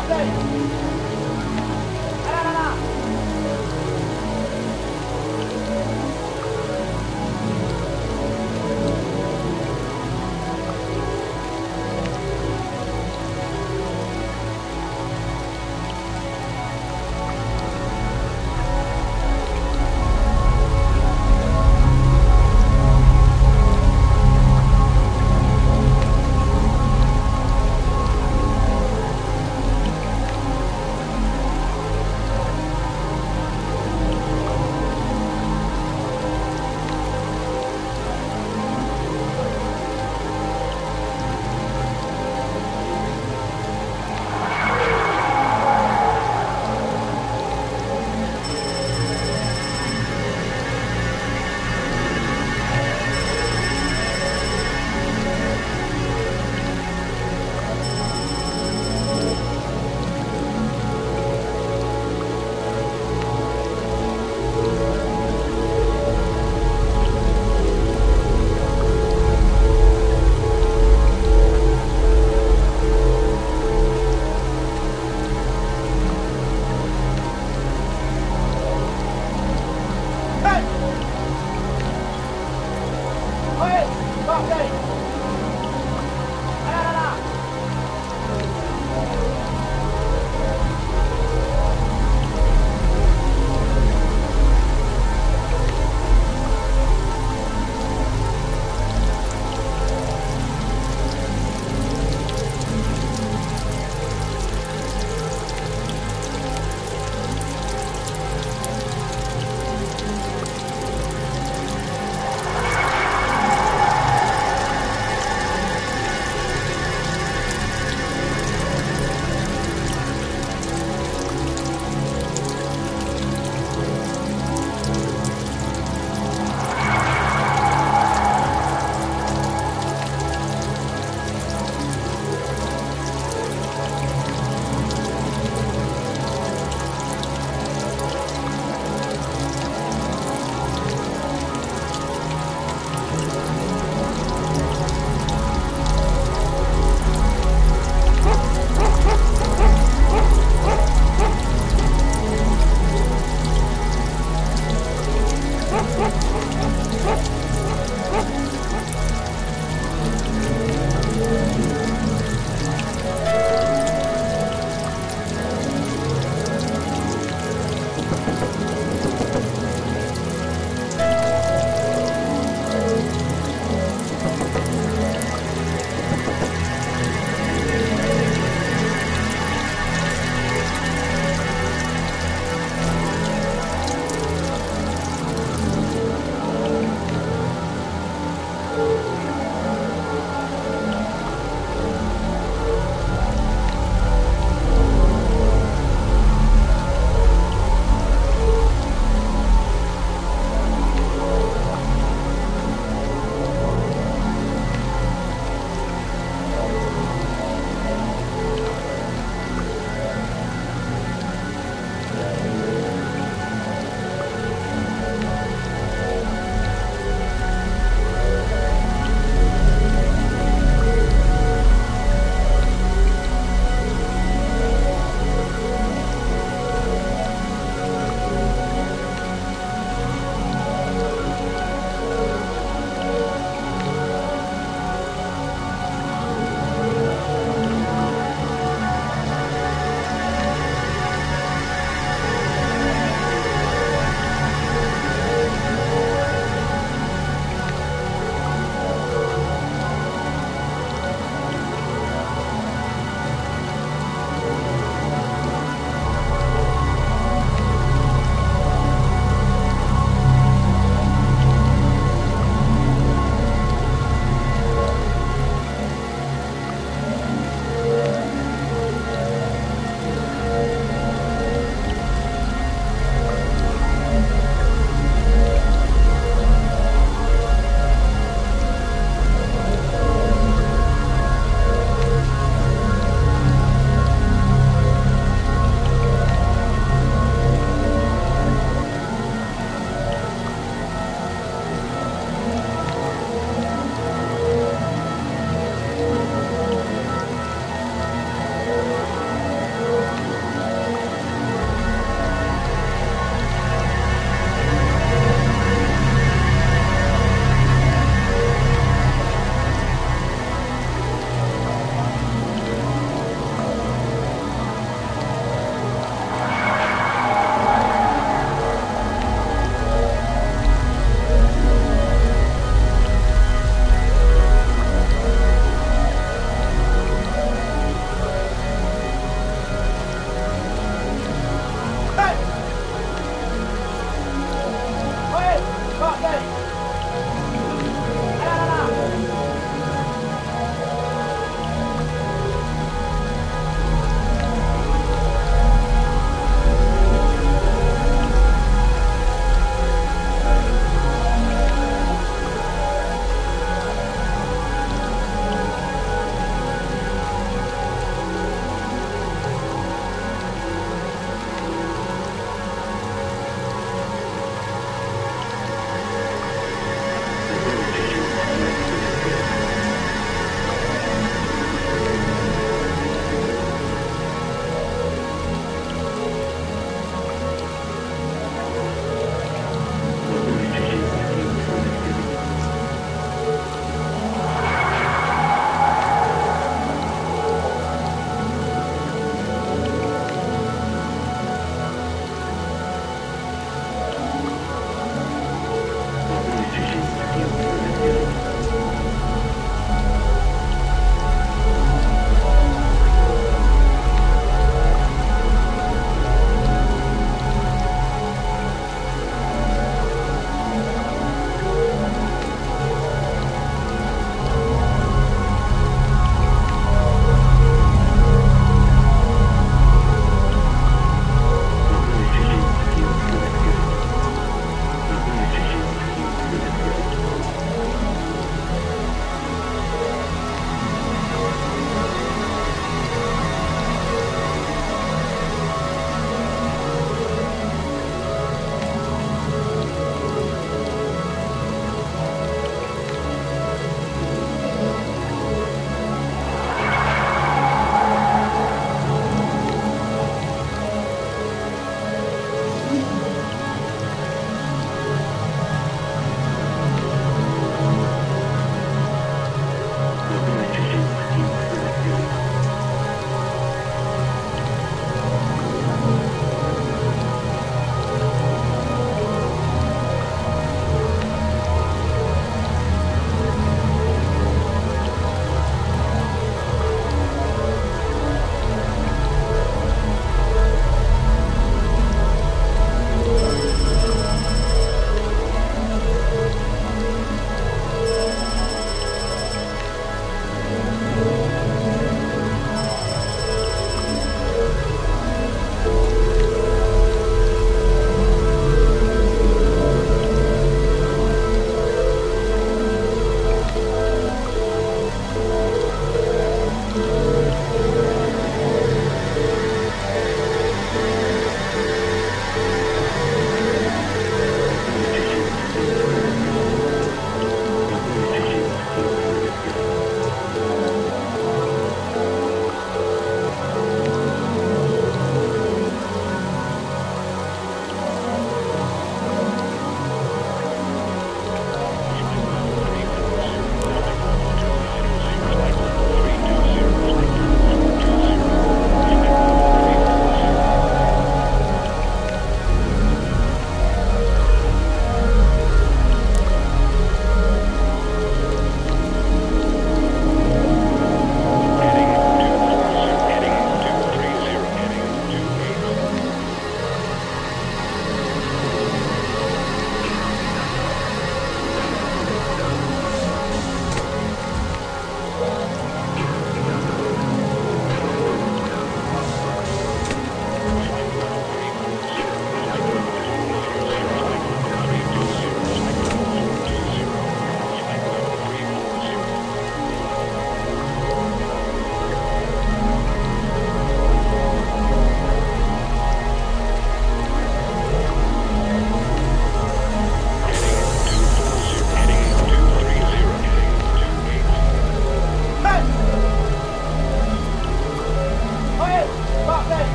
Amém.